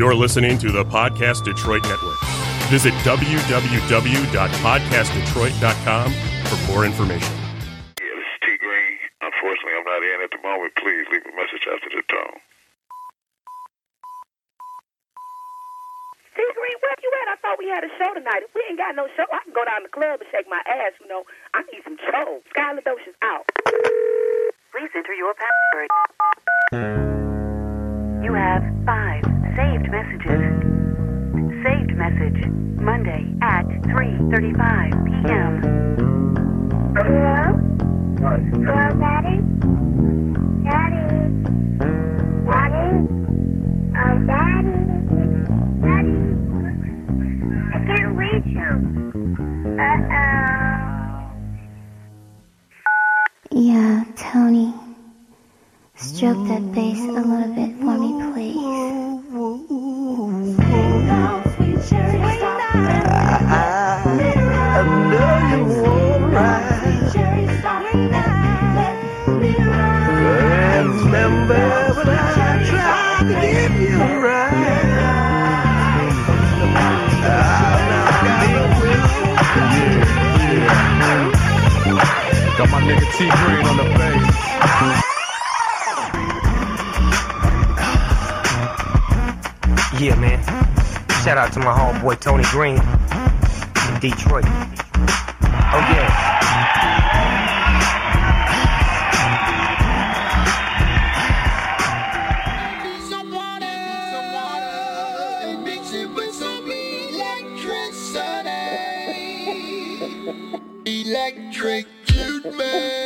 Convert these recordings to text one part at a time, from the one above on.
You're listening to the Podcast Detroit Network. Visit www.podcastdetroit.com for more information. Yeah, this is T Green. Unfortunately, I'm not in at the moment. Please leave a message after the tone. T Green, where you at? I thought we had a show tonight. If we ain't got no show, I can go down to the club and shake my ass. You know, I need some show. Skylar Dosh is out. Please enter your password. You have five saved messages. Saved message Monday at 3:35 p.m. Hello? Hello, Daddy? Daddy? Daddy? Oh, Daddy? Daddy? I can't reach you. Uh-oh. Yeah, Tony. Stroke that bass a little bit for me, please. Got my nigga T Green on the bass. Yeah, man. Shout out to my homeboy Tony Green in Detroit. Oh yeah. Man.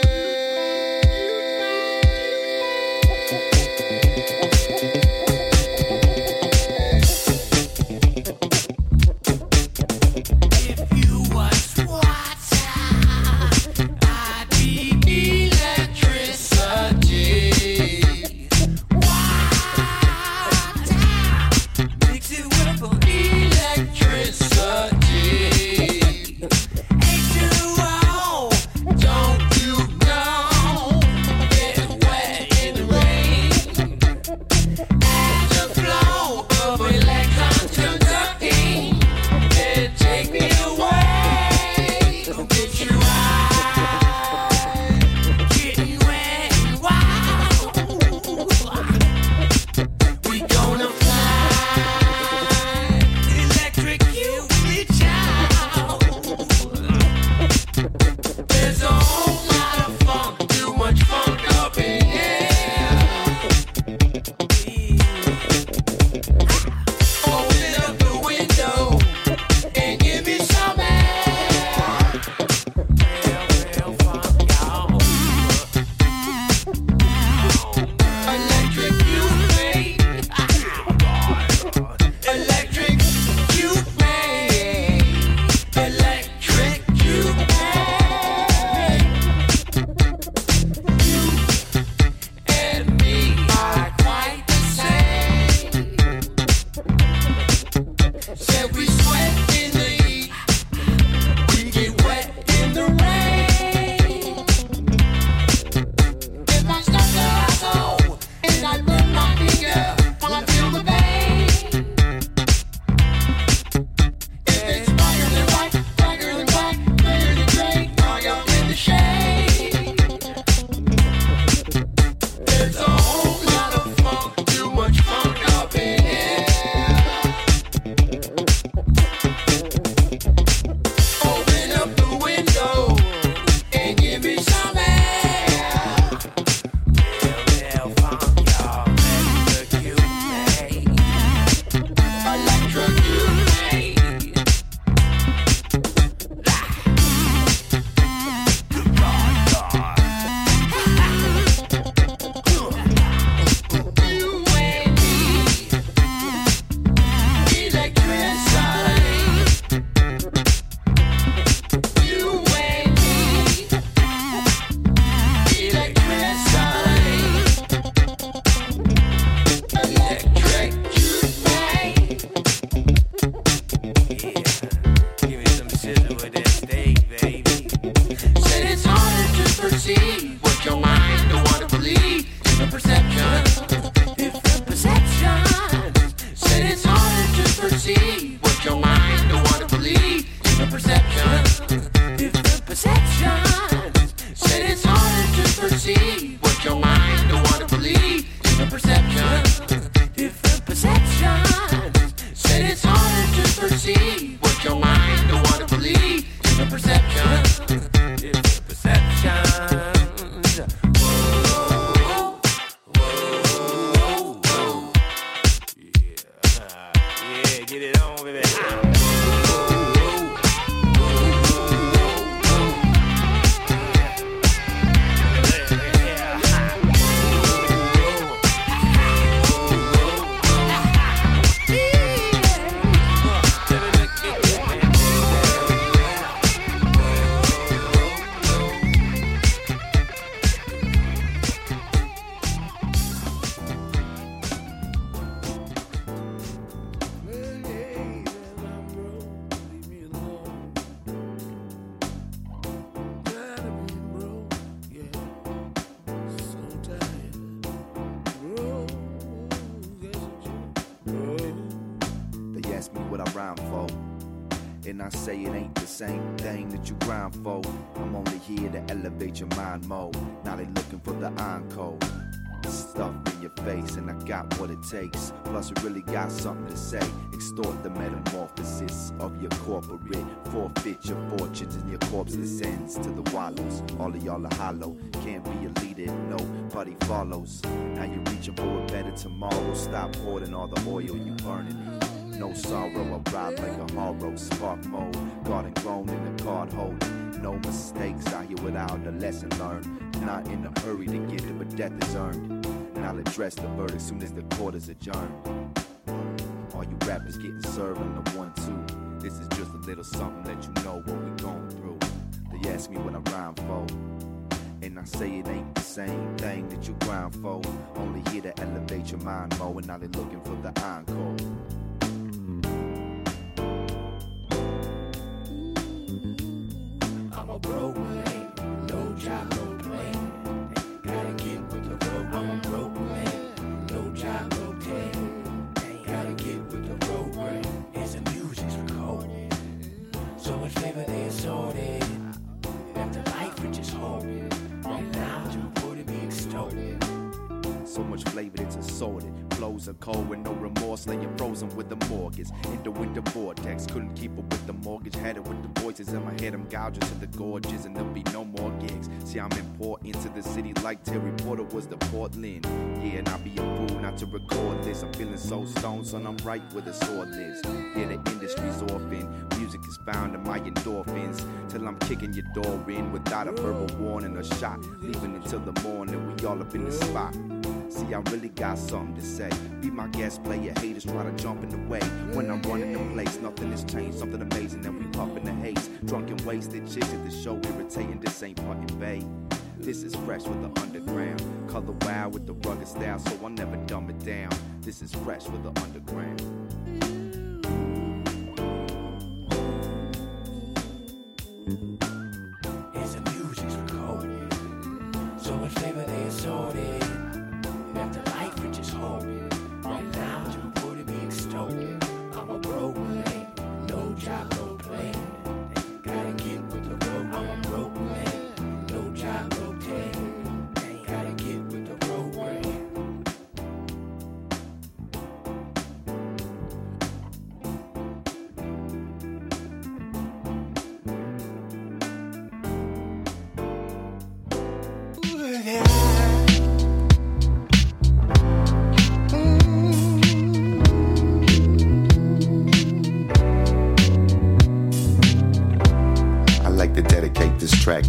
What I rhyme for. And I say it ain't the same thing that you grind for. I'm only here to elevate your mind more. Now they looking for the encore. Stuff in your face, and I got what it takes. Plus, we really got something to say. Extort the metamorphosis of your corporate. Forfeit your fortunes, and your corpse descends to the wallows. All of y'all are hollow. Can't be a leader, nobody follows. Now you're reaching for a better tomorrow. Stop hoarding all the oil you're burning. No sorrow, I ride like a horror, spark mode. Oh, Garden grown in the card holder. No mistakes out here without a lesson learned. Not in a hurry to get it, but death is earned. And I'll address the verdict soon as the court is adjourned. All you rappers getting served on the one two. This is just a little something that you know what we going through. They ask me what I rhyme for. And I say it ain't the same thing that you grind for. Only here to elevate your mind more. And now they looking for the encore. Broke man, no job, no. Gotta get with the road. I'm broke man, no job, no plan. Gotta get with the program. It's a music's recorded. So much flavor they assorted. After life. Right now. So much flavor it's assorted. Flows are cold with no remorse, laying frozen with the mortgage. In the winter vortex, couldn't keep up with the mortgage. Had it with the voices in my head, I'm gouging to the gorges, and there'll be no more gigs. See, I'm important to the city like Terry Porter was the Portland. Yeah, and I'll be a fool not to record this. I'm feeling so stoned, son, I'm right where the sword lives. Yeah, the industry's orphan. Music is bound in my endorphins. Till I'm kicking your door in without a verbal warning or shot. Leaving until the morning, we all up in the spot. See, I really got something to say. Be my guest play player, haters try to jump in the way. When I'm running the place, nothing has changed. Something amazing, and we puffin' the haze. Drunk and wasted, chicks at the show irritating. This ain't fucking Bay. This is fresh with the underground. Color wild with the rugged style, so I'll never dumb it down. This is fresh with the underground.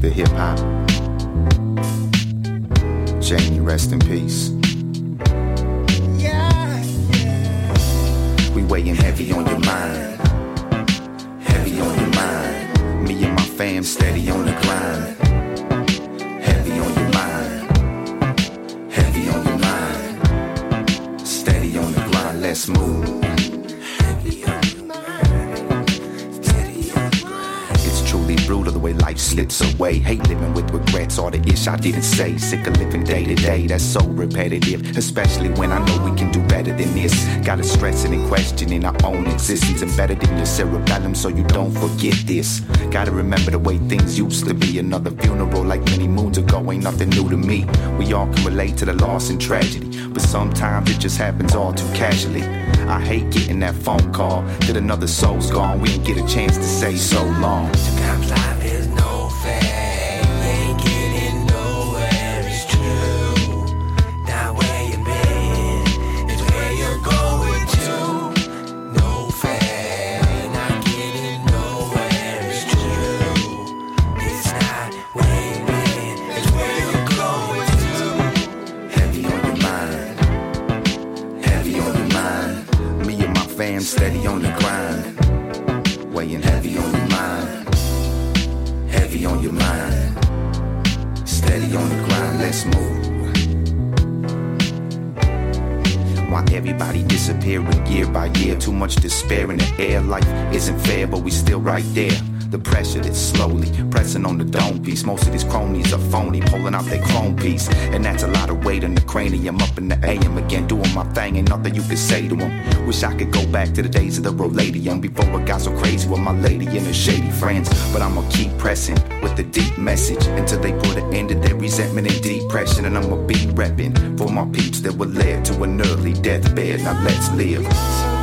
Hip hop. Didn't say. Sick of living day to day, that's so repetitive. Especially when I know we can do better than this. Gotta stressing and questioning our own existence. Embedded in your cerebellum so you don't forget this. Gotta remember the way things used to be. Another funeral like many moons ago ain't nothing new to me. We all can relate to the loss and tragedy. But sometimes it just happens all too casually. I hate getting that phone call that another soul's gone. We didn't get a chance to say so long. Right there. The pressure that's slowly pressing on the dome piece. Most of these cronies are phony, pulling out their chrome piece. And that's a lot of weight in the cranium. Up in the AM again, doing my thing, ain't nothing you can say to them. Wish I could go back to the days of the Roladium before I got so crazy with my lady and her shady friends. But I'ma keep pressing with the deep message until they put an end to their resentment and depression. And I'ma be repping for my peeps that were led to an early deathbed. Now let's live.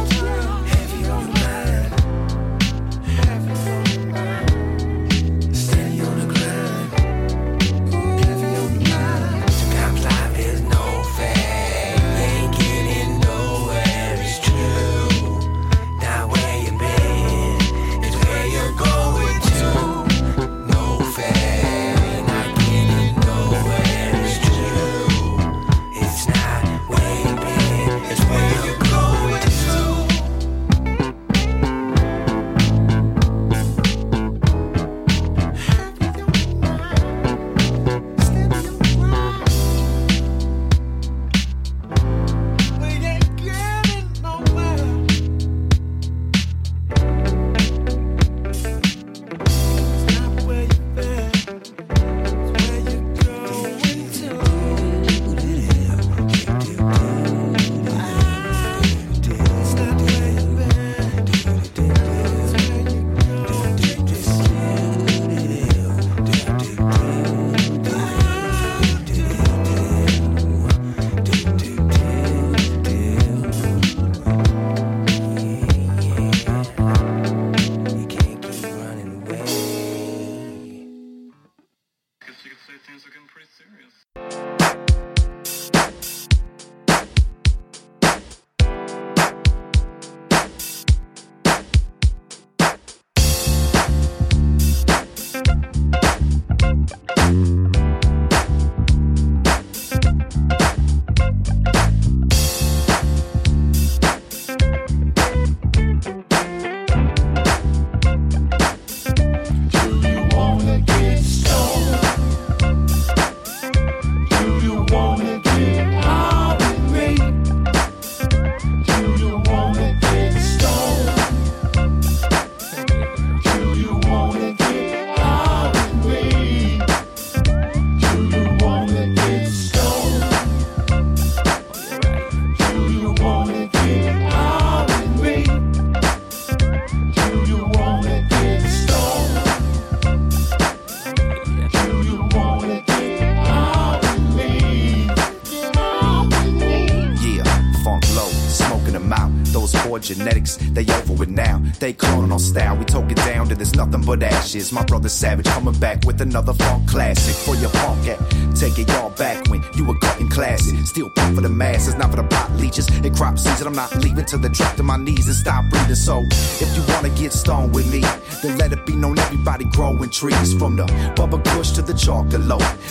Ashes. My brother Savage coming back with another funk classic for your punk act. Take it y'all back when you were cutting classes. Still pump for the masses, not for the pot leeches. In crop season, I'm not leaving till they drop to my knees and stop breathing. So if you wanna get stoned with me, then let it be known everybody growing trees from the Bubba Kush to the chocolate.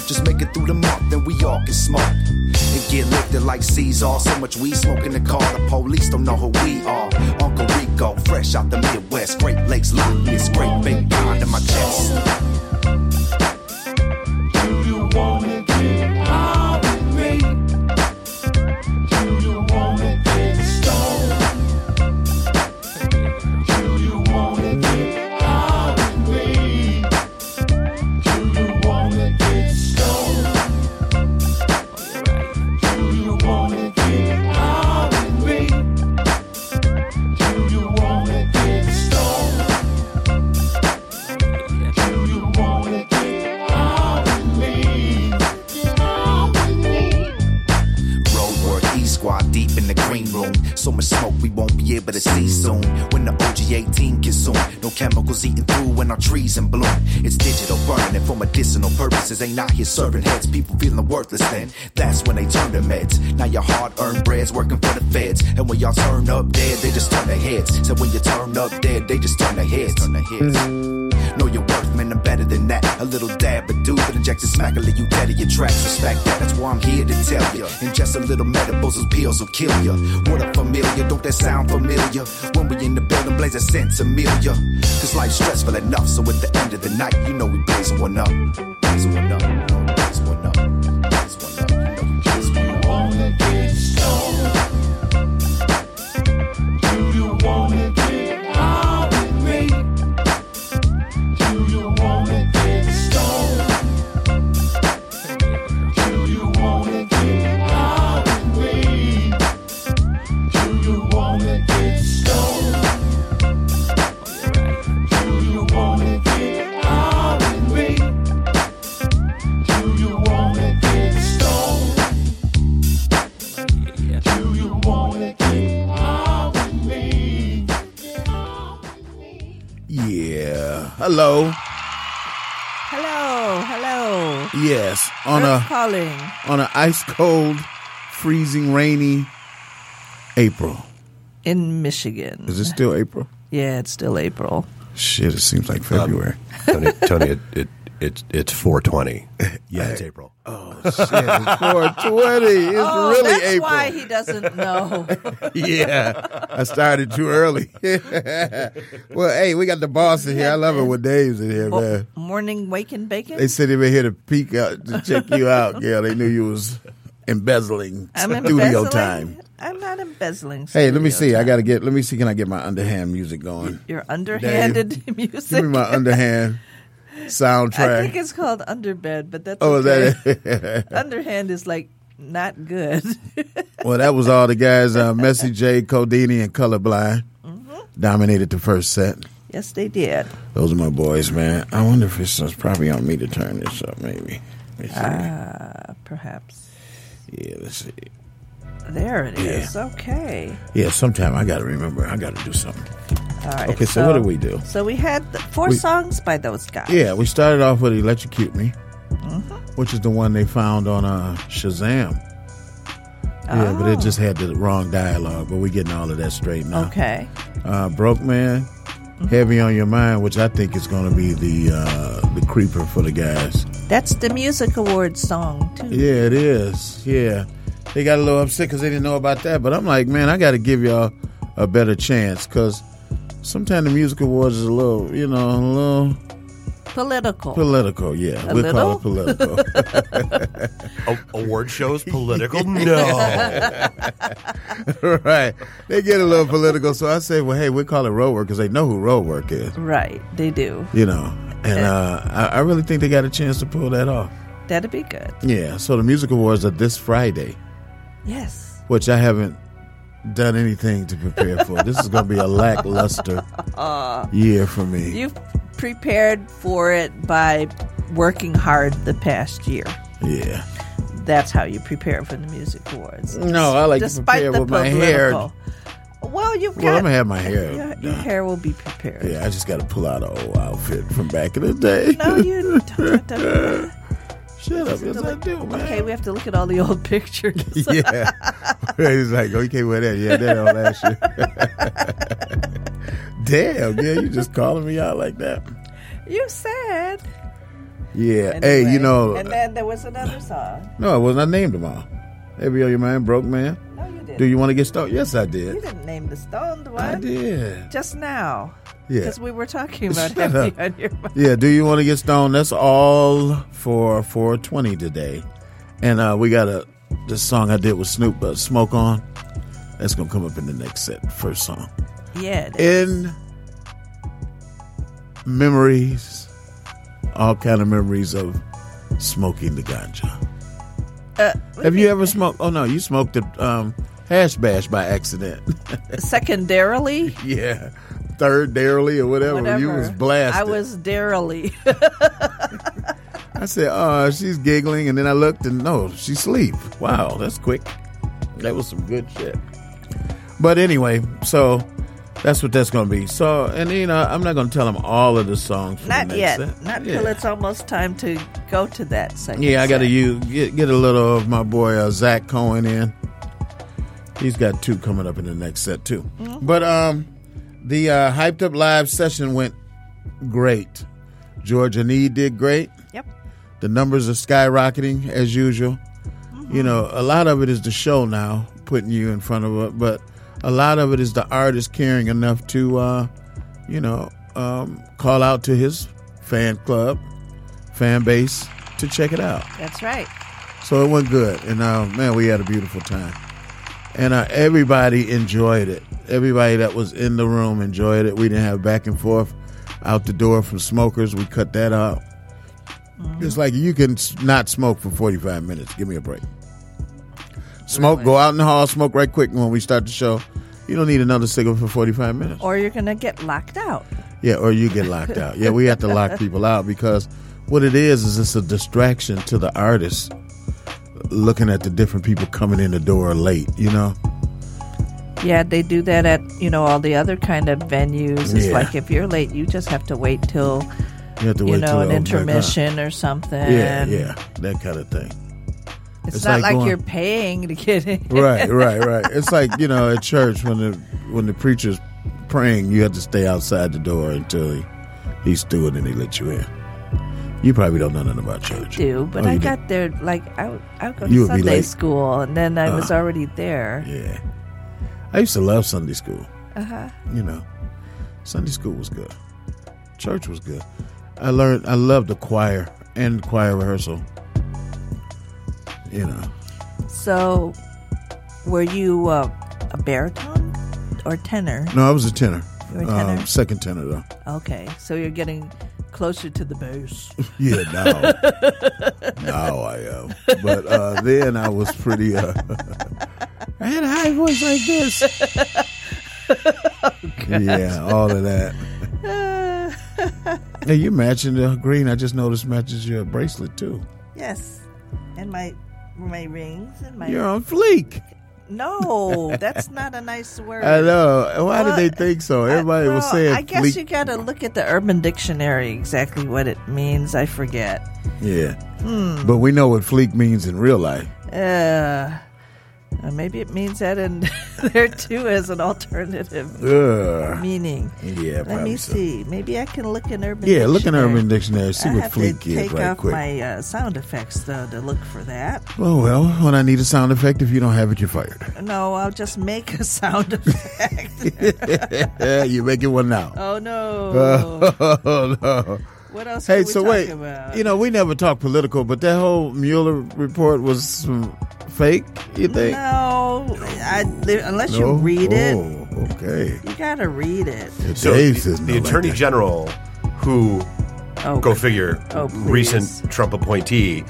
Just make it through the month, then we all can smoke and get lifted like Caesar. So much weed smoke in the car, the police don't know who we are. Uncle Rico, fresh out the Midwest, Great Lakes lock this great big pond in my chest. Ain't out here serving heads, people feeling worthless then. That's when they turn to meds. Now your hard earned bread's working for the feds. And when y'all turn up dead, they just turn their heads. So when you turn up dead, they just turn their heads. Turn their heads. Know your worth, man, I'm better than that. A little dab of do, but inject a smack and leave you dead in your tracks. Respect that, that's why I'm here to tell. And just a little medibles and pills will kill you. What a familiar, don't that sound familiar? When we in the building, blaze a sense familiar. Cause life's stressful enough, so at the end of the night, you know we blazing one up. Blazing one up. Hello. Hello, hello. Yes. On Earth a calling. on an ice cold, freezing, rainy April. in Michigan. Is it still April? Yeah, it's still April. Shit, it seems like February. Um, Tony, Tony, it, it, it it's 420. Yeah. it's April. Oh shit, it's 420. It's oh, really that's April. why he doesn't know. yeah, I started too early. well, hey, we got the boss in here. I love it when Dave's in here, oh, man. Morning wake and bacon. They said they were here to peek out to check you out. Yeah, they knew you was embezzling I'm studio embezzling. time. I'm not embezzling. Hey, let me studio see. I got to get. Let me see. Can I get my underhand music going? Your underhanded music. Give me my underhand soundtrack. I think it's called underbed, but that's Oh, is okay. that it? underhand is like not good. well, that was all the guys. Uh, Messy J, Codini, and Colorblind dominated the first set. yes, they did. Those are my boys, man. I wonder if it's, it's probably on me to turn this up. Maybe. Let me see. Ah, perhaps. yeah, let's see. There it Yeah. is. Okay. Yeah, sometime I got to remember. I got to do something. All right. Okay, so what did we do? So we had th- four We- songs by those guys. Yeah, we started off with "Electrocute Me," Mm-hmm. which is the one they found on uh, Shazam. Yeah, but it Oh. just had the wrong dialogue. But we're getting all of that straight now. Okay. Uh, Broke Man, Heavy on Your Mind, which I think is going to be the uh, the creeper for the guys. That's the music awards song too. Yeah, it is. Yeah, they got a little upset because they didn't know about that. But I'm like, man, I got to give y'all a better chance because sometimes the music awards is a little, you know, a little Political. political. Yeah, A we'll call it political. A- award shows political? No. right. They get a little political. So I say, well, hey, we call it road work because they know who road work is, right. They do. you know. And uh, I, I really think they got a chance to pull that off. That'd be good. Yeah. So the music awards are this Friday, Yes. which I haven't done anything to prepare for. this is going to be a lackluster year for me. You've prepared for it by working hard the past year. yeah. That's how you prepare for the music awards. No, I like to Despite prepare the with my hair. Well, you've got. Well, I'm gonna have my hair. Your, your hair will be prepared. Yeah, I just got to pull out an old outfit from back in the day. No, you don't. Shut up. Yes, I do, man. Okay, we have to look at all the old pictures. yeah. He's like, oh, you can't wear that. Yeah, that on last year. Damn, yeah, you just calling me out like that. you said. Yeah. hey, you know, And then there was another song. no, it wasn't. I named them all. On your mind, broke man. No, you didn't. Do you want to get started? Yes, I did. You did. didn't name the stoned one. I did. Just now. Yeah. Because we were talking about heavy on your mind. Yeah, do you want to get stoned? That's all for 420 today. And uh, we got a this song I did with Snoop, uh, Smoke On. That's going to come up in the next set, first song. Yeah. it is. in memories, all kind of memories of smoking the ganja. Uh, Have you ever smoked? Oh no, you smoked the um, hash bash by accident. secondarily, yeah, third darely or whatever. whatever. You was blasted. I was darily. I said, "Oh, she's giggling," and then I looked and no, she's asleep. Wow, that's quick. That was some good shit. But anyway, so that's what that's going to be. So, and you know, I'm not going to tell them all of the songs. For Not the yet. set. Not Yeah. till it's almost time to go to that second. Yeah, I got to you get, get a little of my boy uh, Zach Cohen in. He's got two coming up in the next set too. Mm-hmm. But um, the uh, hyped up live session went great. Georgia Need did great. Yep. The numbers are skyrocketing as usual. Mm-hmm. You know, a lot of it is the show now putting you in front of it, but a lot of it is the artist caring enough to, uh, you know, um, call out to his fan club, fan base to check it out. That's right. So it went good, and uh, man, we had a beautiful time, and uh, everybody enjoyed it. Everybody that was in the room enjoyed it. We didn't have back and forth out the door from smokers. We cut that out. It's like you can not smoke for forty five minutes. Give me a break. Smoke, go out in the hall, smoke right quick when we start the show. You don't need another cigarette for forty five minutes. Or you're gonna get locked out. Yeah, or you get locked out. Yeah, we have to lock people out because what it is is it's a distraction to the artist looking at the different people coming in the door late, you know? Yeah, they do that at you know all the other kind of venues. It's Yeah. like if you're late, you just have to wait till You have to you wait know till an they open back up. intermission or something. Yeah, yeah, that kind of thing. It's, It's not like like, going- you're paying to get in. right, right, right. It's like you know at church when the when the preacher's praying, you have to stay outside the door until he, he's through it and he let you in. You probably don't know nothing about church. do, but Oh, I got there like I I go to Sunday school, and then I was Uh, already there. Yeah, I used to love Sunday school. Uh huh. You know, Sunday school was good. Church was good. I learned. I loved the choir and choir rehearsal. You know, So, were you uh, a baritone or tenor? no, I was a tenor. You were a tenor? Um, second tenor though. Okay, so you're getting closer to the base. Yeah, now, now I am. But uh, then I was pretty. Uh, I had a high voice like this. yeah, all of that. hey, you matching the green? I just noticed matches your bracelet too. yes, and my my rings and my. You're on fleek. No, that's not a nice word. I know. Why Well, did they think so? Everybody was Well, saying I guess fleek. you got to look at the Urban Dictionary exactly what it means. I forget. yeah, Hmm. but we know what fleek means in real life. Uh, uh, maybe it means that in there too as an alternative Ugh. meaning. Yeah, Let me so. see. Maybe I can look in Urban. Yeah, look in Dictionary. Urban Dictionary. See I what fleek is take right off quick. my uh, sound effects though to look for that. Oh well, when I need a sound effect, if you don't have it, you're fired. No, I'll just make a sound effect. yeah, you're making one now. oh no! Oh, no. What else Hey, can we so wait, about? you know, we never talk political, but that whole Mueller report was fake. You think? No, I, unless you No? read it, Oh, okay. you gotta read it. So Dave the, the no like attorney that. general, who Oh, go figure, Oh, recent Trump appointee,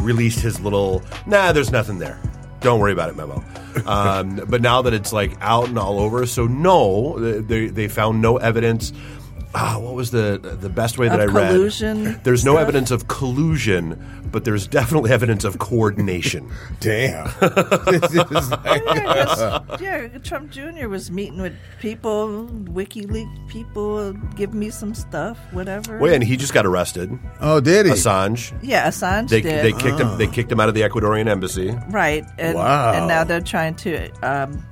released his little nah. There's nothing there. Don't worry about it, memo. Um, but now that it's like out and all over, so no, they they found no evidence. Ah, what was the the best way that Of I read? collusion There's no stuff? evidence of collusion, but there's definitely evidence of coordination. Damn. yeah, just- yeah, Trump Jr. was meeting with people, WikiLeaks people, give me some stuff, whatever. Well, and he just got arrested. Oh, did he? Assange. yeah, Assange They, did. they kicked Ah. him. They kicked him out of the Ecuadorian embassy. right, and, Wow. and now they're trying to um,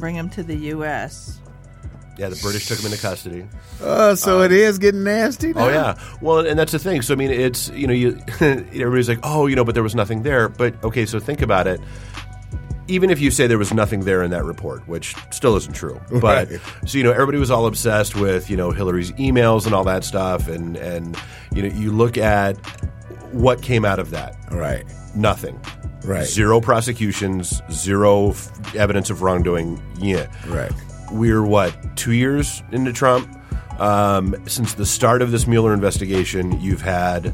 bring him to the U.S. Yeah, the British took him into custody. Oh, so um, it is getting nasty. Oh, now? Oh yeah. Well, and that's the thing. So I mean, it's you know, you everybody's like, oh, you know, but there was nothing there. But okay, so think about it. Even if you say there was nothing there in that report, which still isn't true, but Right. so you know, everybody was all obsessed with you know Hillary's emails and all that stuff, and and you know, you look at what came out of that. Right. Nothing. Right. Zero prosecutions. Zero f- evidence of wrongdoing. Yeah. Right. We're what two years into Trump. Um, since the start of this Mueller investigation, you've had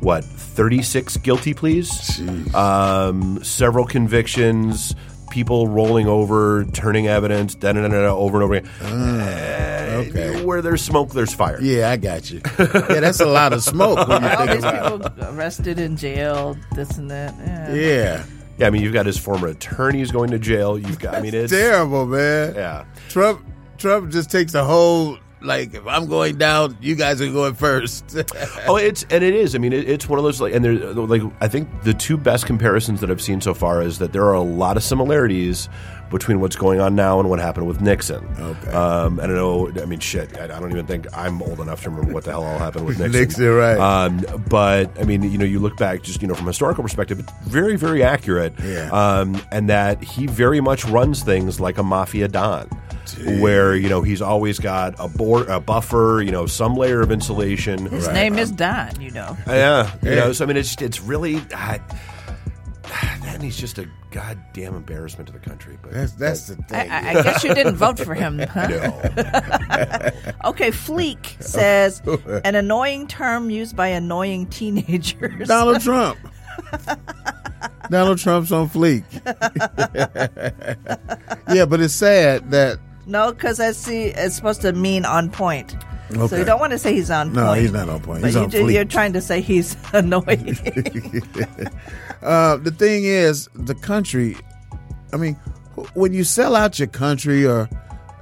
what thirty six guilty pleas, um, several convictions, people rolling over, turning evidence, da da da da over and over again. okay. Where there's smoke, there's fire. Yeah, I got you. Yeah, that's a lot of smoke when you All these about people arrested in jail, this and that. Yeah. Yeah. Yeah, I mean, you've got his former attorneys going to jail. You've got, I mean, it's Terrible, man. Yeah. Trump Trump just takes a whole Like if I'm going down, you guys are going first. oh, it's and it is. I mean, it, it's one of those like, and there, like I think the two best comparisons that I've seen so far is that there are a lot of similarities between what's going on now and what happened with Nixon. Okay. Um, I don't know. I mean, shit. I, I don't even think I'm old enough to remember what the hell all happened with Nixon. Nixon, right. Um, but I mean, you know, you look back just you know from a historical perspective, it's very, very accurate. Yeah. Um, and that he very much runs things like a mafia don. Where you know he's always got a board, a buffer, you know, some layer of insulation. His name is Don, you know. Yeah, you know. So I mean, it's it's really, I, and he's just a goddamn embarrassment to the country. But That's that's the thing. I, I guess you didn't vote for him, huh? okay, Fleek says an annoying term used by annoying teenagers. Donald Trump. Donald Trump's on fleek. yeah, but it's sad that No, because I see it's supposed to mean on point. So you don't want to say he's on No, point. No, he's not on point. But He's you on do, you're trying to say he's annoying. uh, the thing is, the country. I mean, when you sell out your country, or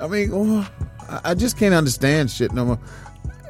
I mean, oh, I- I just can't understand shit no more.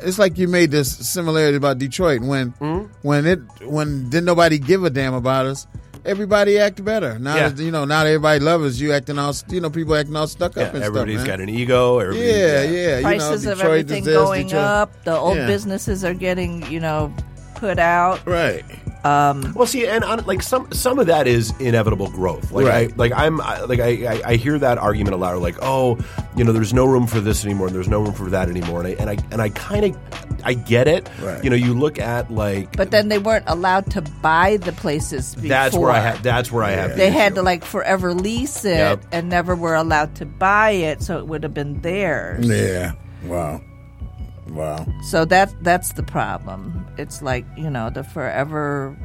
It's like you made this similarity about Detroit when Hmm? when it when didn't nobody give a damn about us. Everybody act better now. Yeah. That, you know, not everybody loves. You acting all, you know, people acting all stuck yeah, up and everybody's stuff. got an ego. Everybody, Yeah, yeah. Prices you know, of everything this, going Detroit- up. The old Yeah. businesses are getting, you know, put out. Right. Um, Well, see, and on, like some some of that is inevitable growth. Like Right. I like I'm I, like I, I I hear that argument a lot. Like oh, you know, there's no room for this anymore, and there's no room for that anymore. And I and I and I kind of I get it. Right. You know, you look at like but then they weren't allowed to buy the places before. that's where I have that's where I have the They had to like forever lease it Yep. and never were allowed to buy it, so it would have been theirs. Yeah. Wow. Wow. So that that's the problem. It's like you know the forever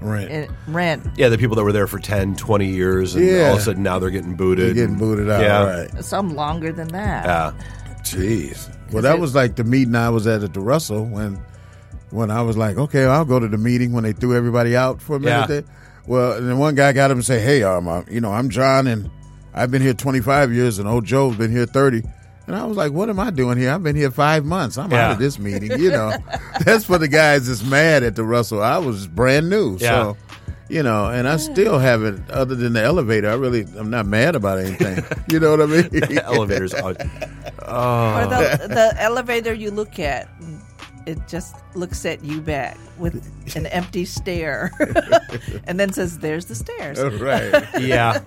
Rent. rent. Yeah, the people that were there for 10, 20 years, and Yeah. all of a sudden now they're getting booted. They're getting booted out. Yeah. Right. Some longer than that. Yeah. Jeez. Well, that was like the meeting I was at at the Russell when when I was like, okay, I'll go to the meeting when they threw everybody out for a minute. Yeah. There. Well, and then one guy got up and say, hey, um, you know, I'm John and I've been here 25 years and old Joe's been here 30. And I was like, what am I doing here? I've been here five months. I'm Yeah. out of this meeting. You know, that's for the guys that's mad at the Russell. I was brand new. Yeah. So, you know, and I still haven't, other than the elevator, I really, I'm not mad about anything. you know what I mean? Elevators. Oh, Or oh. the the elevator you look at, it just looks at you back with an empty stare, and then says, "There's the stairs." right. yeah.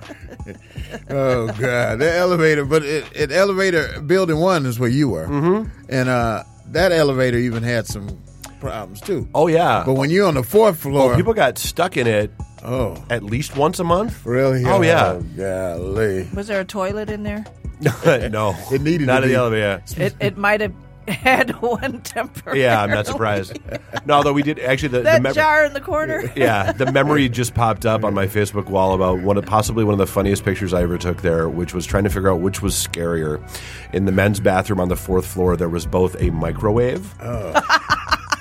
oh god, that elevator. But it, it elevator building one is where you were, mm-hmm. and uh, that elevator even had some problems too. Oh yeah. But when you're on the fourth floor, Oh, people got stuck in it. Oh, at least once a month. Really? Oh yeah. golly. Was there a toilet in there? no, it needed not to in be. the elevator. It it might have had one temporary. Yeah, I'm not surprised. No, although we did actually the, That the mem- jar in the corner. yeah, the memory just popped up on my Facebook wall about one of possibly one of the funniest pictures I ever took there, which was trying to figure out which was scarier. In the men's bathroom on the fourth floor, there was both a microwave oh.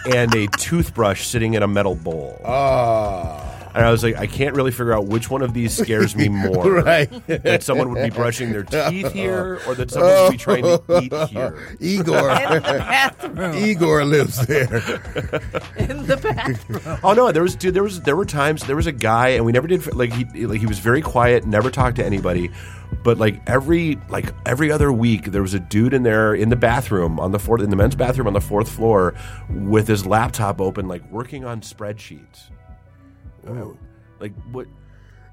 and a toothbrush sitting in a metal bowl. Oh. And I was like, I can't really figure out which one of these scares me more. Right. That someone would be brushing their oh. teeth here or that someone would be trying to eat here. Igor. In the bathroom. Igor lives there. in the bathroom. Oh no, there was dude. There was there were times there was a guy, and we never did like he like he was very quiet, never talked to anybody. But like every like every other week, there was a dude in there in the bathroom on the fourth in the men's bathroom on the fourth floor with his laptop open, like working on spreadsheets. Oh. Like what?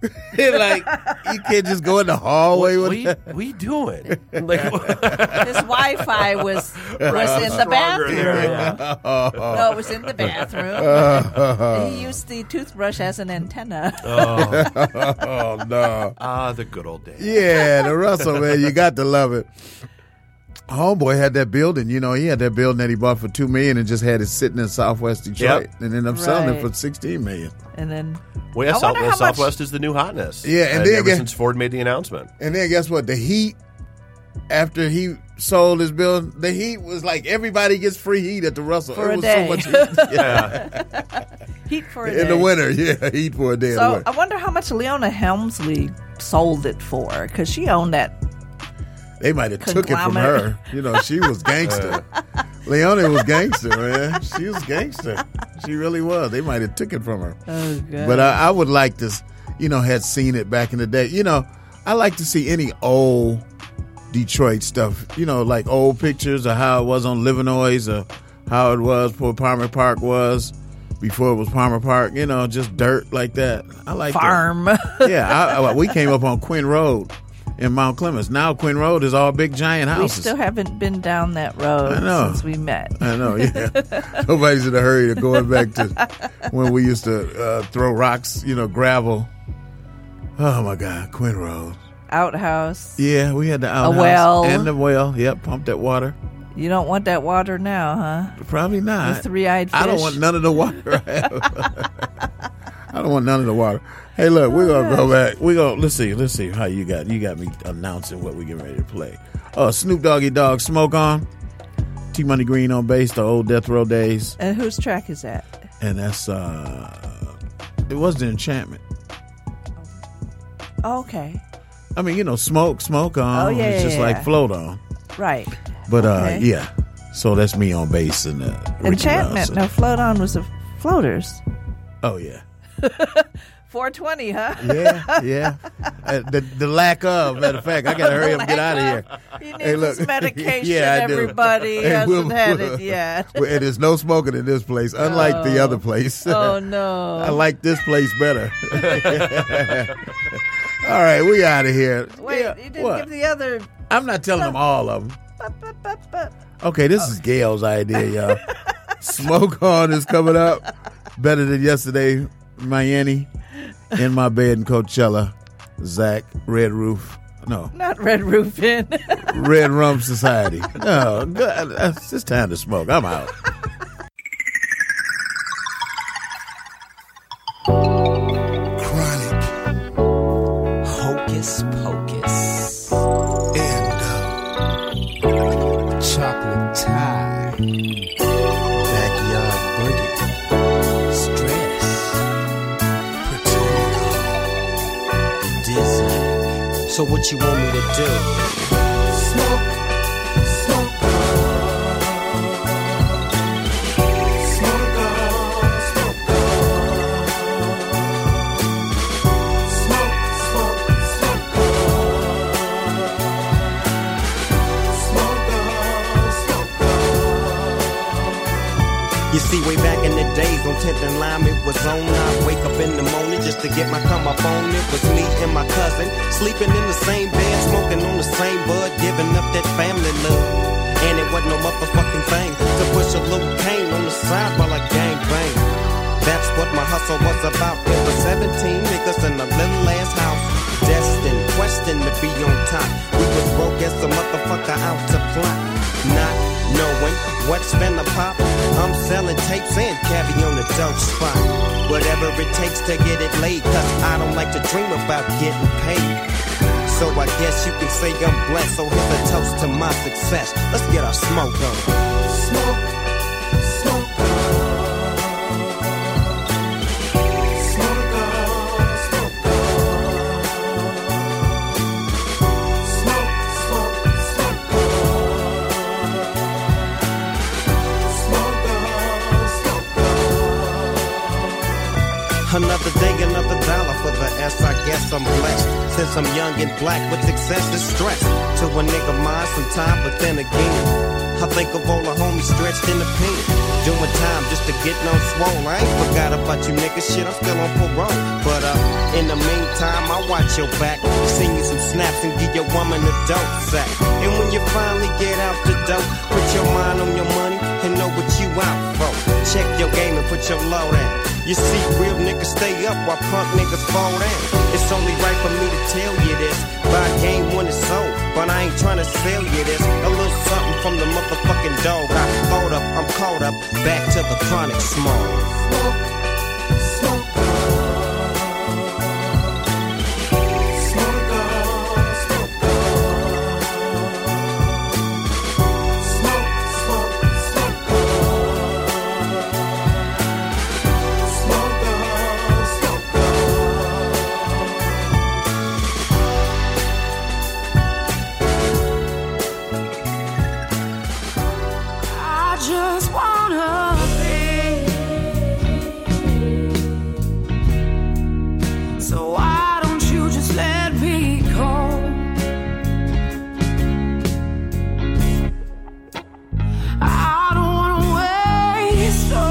like you can't just go in the hallway What, what, with you, that. what are you doing? Like His Wi-Fi was was in the bathroom. there, yeah. No, it was in the bathroom. Oh. he used the toothbrush as an antenna. oh no. ah, the good old days. Yeah, the Russell man, you got to love it. Homeboy had that building, you know, he had that building that he bought for two million and just had it sitting in Southwest Detroit, Yep. and ended up selling it for sixteen million. And then Well, yeah, I South, wonder well, much- Southwest is the new hotness. Yeah, and then ever again- since Ford made the announcement. And then guess what? The heat after he sold his building, the heat was like everybody gets free heat at the Russell. For it a was day. so much heat. Yeah. heat for a in day. the winter. Yeah, heat for a day. So. I wonder how much Leona Helmsley sold it for because she owned that They might have took it from her. You know, she was gangster. Leone was gangster, man. She was gangster. She really was. They might have took it from her. Oh, God. But I, I would like to, you know, had seen it back in the day. You know, I like to see any old Detroit stuff. You know, like old pictures of how it was on Livernois or how it was before Palmer Park was before it was Palmer Park. You know, just dirt like that. I like that. Farm. yeah, I, I- we came up on Quinn Road in Mount Clemens. Now Quinn Road is all big giant houses. we still haven't been down that road I know. since we met. I know, yeah. Nobody's in a hurry to going back to when we used to uh, throw rocks, you know, gravel. Oh my God, Quinn Road. Outhouse. Yeah, we had the outhouse well. and the well. Yep, pump that water. You don't want that water now, huh? Probably not. The three-eyed I don't want none of the water. I have. I don't want none of the water. Hey, look, we're gonna go back. We're gonna Let's see. Let's see how you got. You got me announcing what we're getting ready to play. Uh, Snoop Doggy Dogg Smoke on. T Money Green on bass. The old Death Row days, And whose track is that? and that's uh, it was the Enchantment. Oh, okay. I mean, you know, smoke, smoke on. Oh, yeah, it's just yeah, like yeah. float on. Right. But uh, yeah. So that's me on bass and uh, Enchantment. No, Float On was the Floaters. Oh yeah. 420, huh? Yeah, yeah. Uh, the the lack of matter of fact, I gotta hurry up and get out of here. He needs his medication, everybody. He Hey, hasn't had it yet. Well, and there's no smoking in this place, unlike the other place. Oh, no. I like this place better. all right, we out of here. Wait, Yeah, you didn't what? give the other. I'm not telling them all of them. Okay, this is Gail's idea, y'all. Smoke on is coming up. Better than yesterday, Miami. In my bed in Coachella. Zach, Red Roof. No, Not Red Roof Inn. Red Rum Society. No. It's it's time to smoke. I'm out. What you want me to do? Smoke. Smoke. Smoke on, smoke Smoke, smoke, smoke Smoke smoke You see, way back in the days on 10th and Lime, it was on. I'd wake up in the morning just to get my come up on. It was me and my cousin, sleeping in the same bed, smoking on the same bud, giving up that family love. And it wasn't no motherfucking thing to push a little cane on the side while I gang bang. That's what my hustle was about. It was 17 niggas in a little ass house. Destined, questing to be on top. We was broke as a motherfucker out to plot. Not knowing what's finna pop. I'm selling tapes and caviar on the dope spot. Whatever it takes to get it laid, cause I don't like to dream about getting paid. So I guess you can say I'm blessed. So here's a toast to my success. Let's get our smoke on. Smoke Another day, another dollar for the S. I guess I'm blessed. Since I'm young and black with excessive stress. To a nigga mind some time, but then again, I think of all the homies stretched in the pen. Doing time just to get no swole. I ain't forgot about you niggas. Shit, I'm still on parole. But uh, in the meantime, I watch your back. Send you some snaps and give your woman a dope sack. And when you finally get out the dope, put your mind on your money and know what you out for. Check your game and put your load down. You see, real niggas stay up while punk niggas fall down. It's only right for me to tell you this. Buy game when it's sold, but I ain't trying to sell you this. A little something from the motherfucking dog. I thought up, I'm caught up, back to the chronic smoke. So.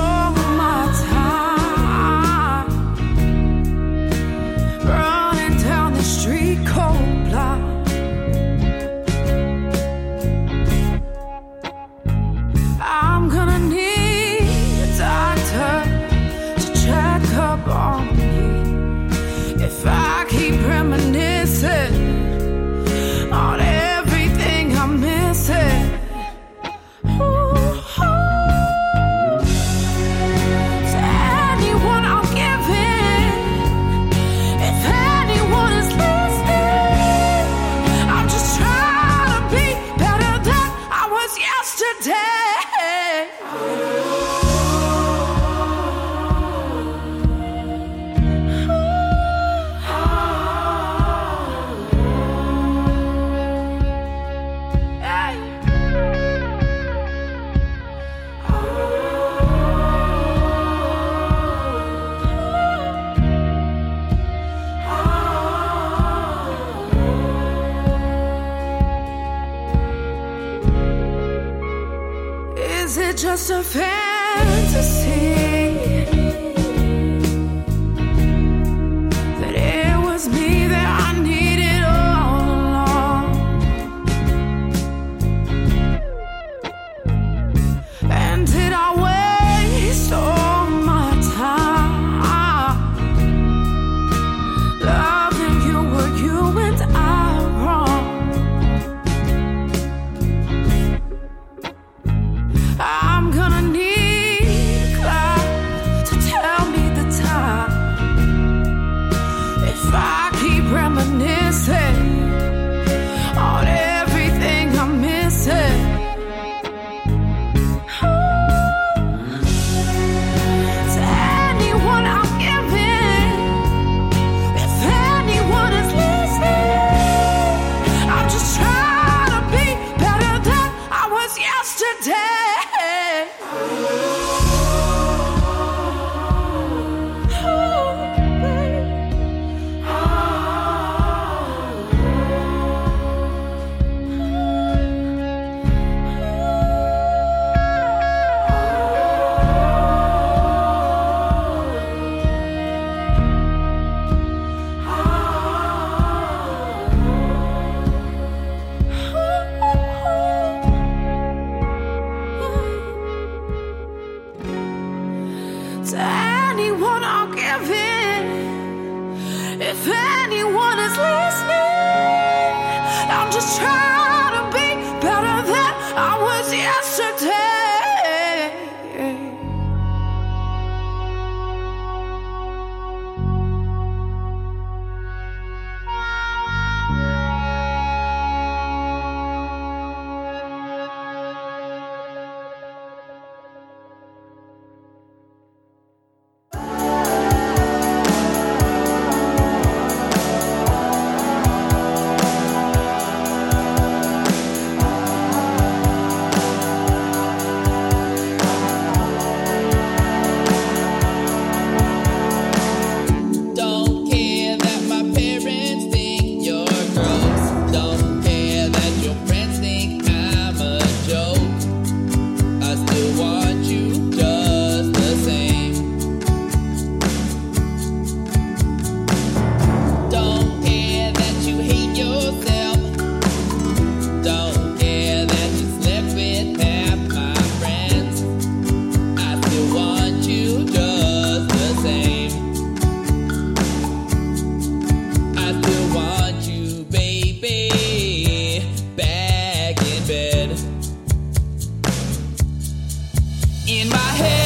In my head,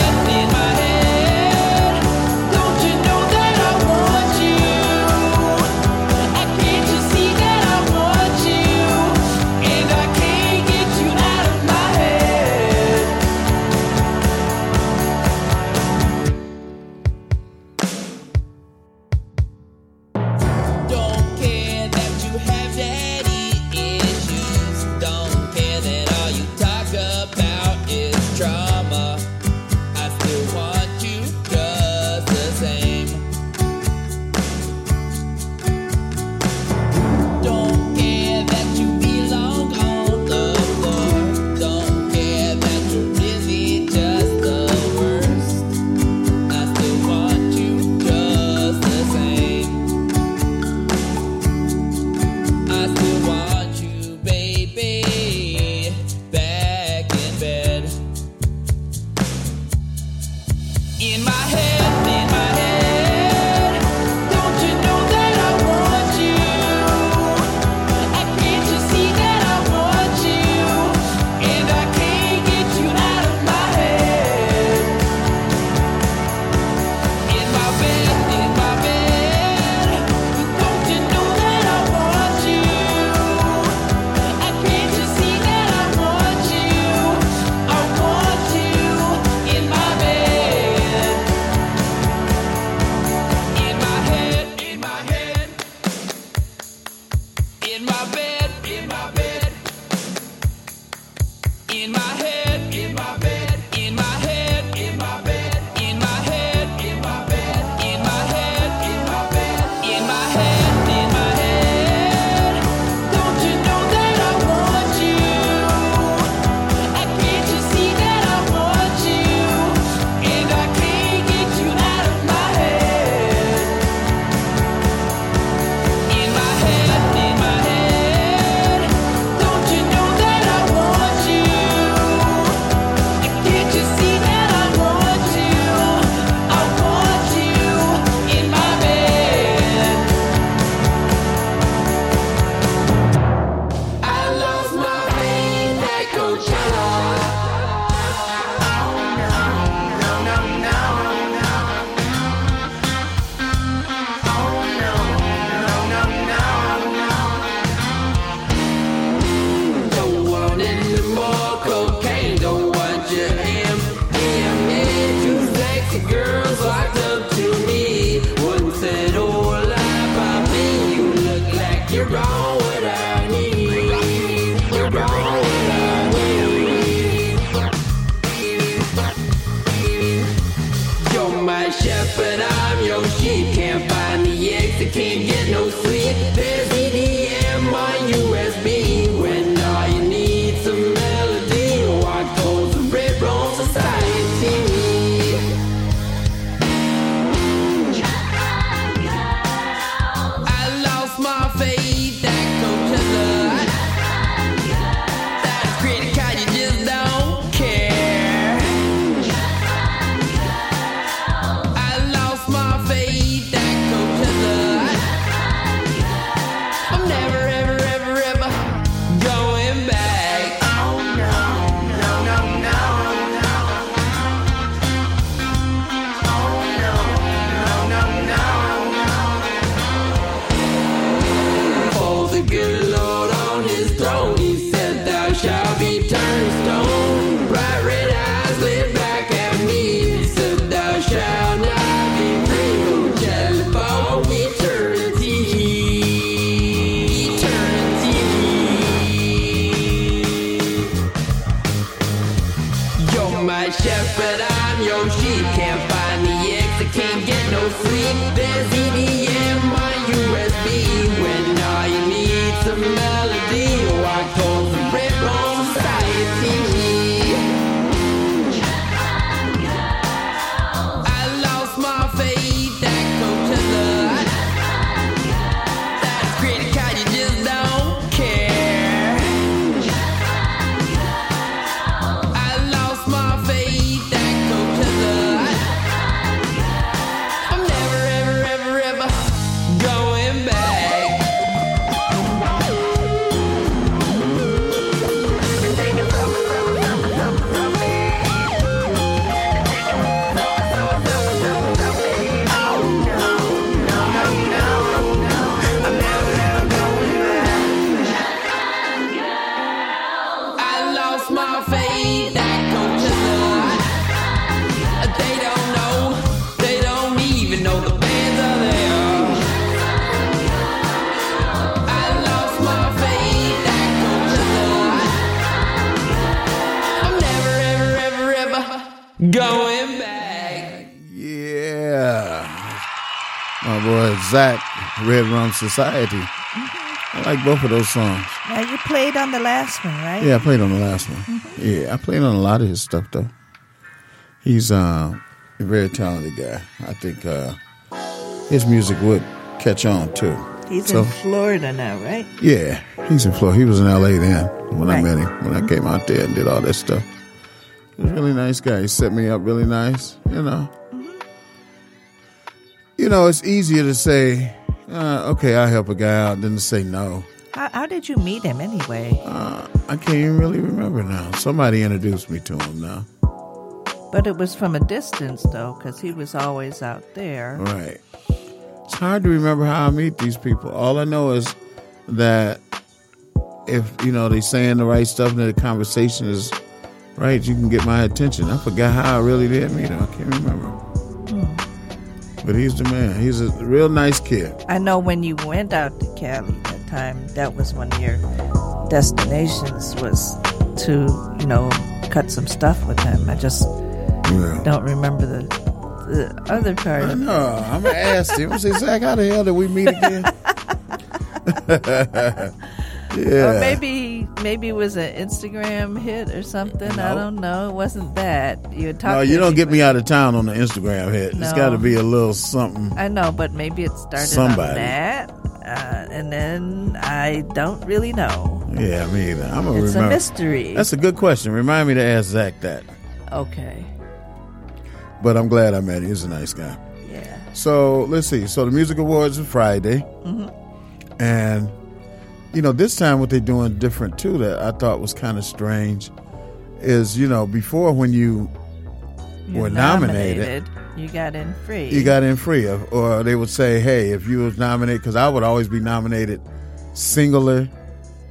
Zach, Red Rum Society. I like both of those songs. Now you played on the last one, right? Yeah, I played on the last one. Yeah, I played on a lot of his stuff though. He's uh, a very talented guy. I think uh, his music would catch on too. He's So- in Florida now, right? Yeah, he's in Florida. He was in L.A. then when I met him. When I came out there and did all that stuff. He was a really nice guy. He set me up really nice. You know. You know, it's easier to say, uh, "Okay, I'll help a guy out," than to say no. How, how did you meet him anyway? Uh, I can't even really remember now. Somebody introduced me to him now. But it was from a distance, though, because he was always out there. Right. It's hard to remember how I meet these people. All I know is that if you know they're saying the right stuff and the conversation is right, you can get my attention. I forgot how I really did meet him. I can't remember. But he's the man. He's a real nice kid. I know when you went out to Cali that time, that was one of your destinations was to, you know, cut some stuff with him. I just Yeah. don't remember the the other part. I know. I'm gonna ask him. I say, Zach, how the hell did we meet again? yeah. Or maybe maybe it was an Instagram hit or something. I don't know. It wasn't that. You had no, you don't get me out of town on the Instagram hit. No. It's got to be a little something. I know, but maybe it started Somebody. on that, uh, and then I don't really know. Yeah, me either. I'm It's a mystery. That's a good question. Remind me to ask Zach that. Okay. But I'm glad I met him. He's a nice guy. Yeah. So let's see. So the music awards are Friday, Mhm. and you know this time what they're doing different too that I thought was kind of strange is you know before when you You're were nominated, You got in free. you got in free, or- or they would say, hey, if you was nominated, because I would always be nominated singular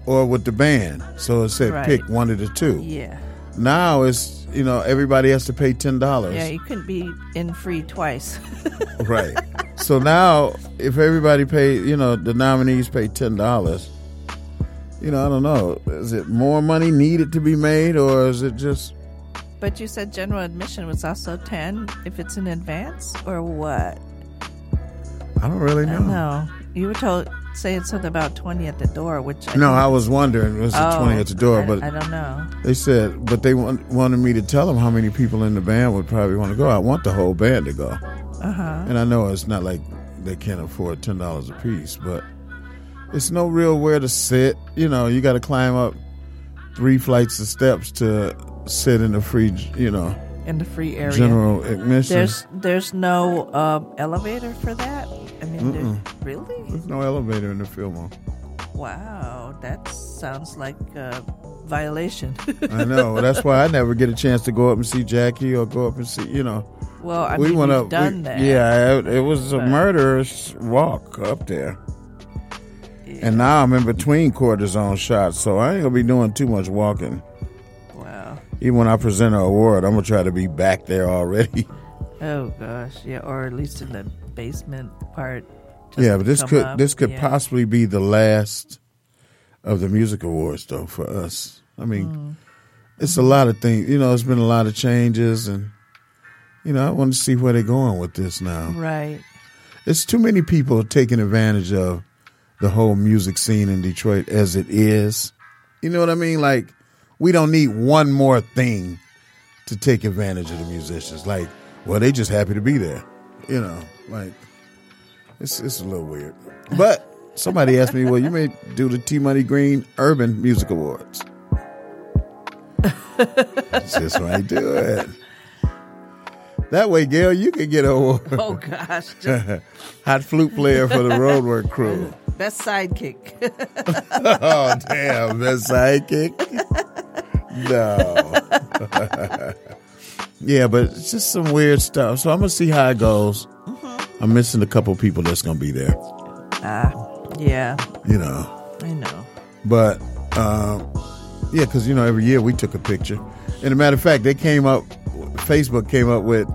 or with the band, so it said Right. pick one of the two. Yeah. Now it's you know everybody has to pay ten dollars. Yeah, you couldn't be in free twice. right. So now, if everybody pay, you know, the nominees pay ten dollars. You know, I don't know. Is it more money needed to be made, or is it just? But you said general admission was also ten if it's in advance, or what? I don't really know. don't. You were told saying something about twenty at the door, which I No, I was wondering was it Oh, twenty at the door, I- but I don't know. They said, but they want, wanted me to tell them how many people in the band would probably want to go. I want the whole band to go, Uh huh. and I know it's not like they can't afford ten dollars a piece, but it's no real where to sit. You know, you got to climb up three flights of steps to sit in the free, you know, In the free area. general admission. There's there's no um, elevator for that. I mean, there- really? There's no elevator in the Fillmore. Wow, that sounds like a violation. I know. That's why I never get a chance to go up and see Jackie or go up and see, you know. Well, I we mean, went up. done we- that. Yeah, it, it was a murderous walk up there. And now I'm in between cortisone shots, so I ain't gonna be doing too much walking. Wow. Even when I present an award, I'm gonna try to be back there already. Oh gosh, yeah, or at least in the basement part. yeah, but this could up, this could yeah. possibly be the last of the music awards, though, for us. I mean, Mm. it's a lot of things. You know, it's been a lot of changes, and you know, I want to see where they're going with this now. Right. It's too many people taking advantage of the whole music scene in Detroit as it is. You know what I mean? Like, we don't need one more thing to take advantage of the musicians. Like, well, they just happy to be there. You know, like it's it's a little weird. But somebody asked me, well, you may do the T Money Green Urban Music Awards. That's just why I do it. That way, Gail, you can get a award. Oh gosh. Hot flute player for the roadwork crew. Best sidekick. oh damn, best sidekick. No. yeah, but it's just some weird stuff. So I'm gonna see how it goes. I'm missing a couple people that's gonna be there. Ah, yeah. You know. I know. But um, yeah, because you know every year we took a picture. And a matter of fact, they came up. Facebook came up with,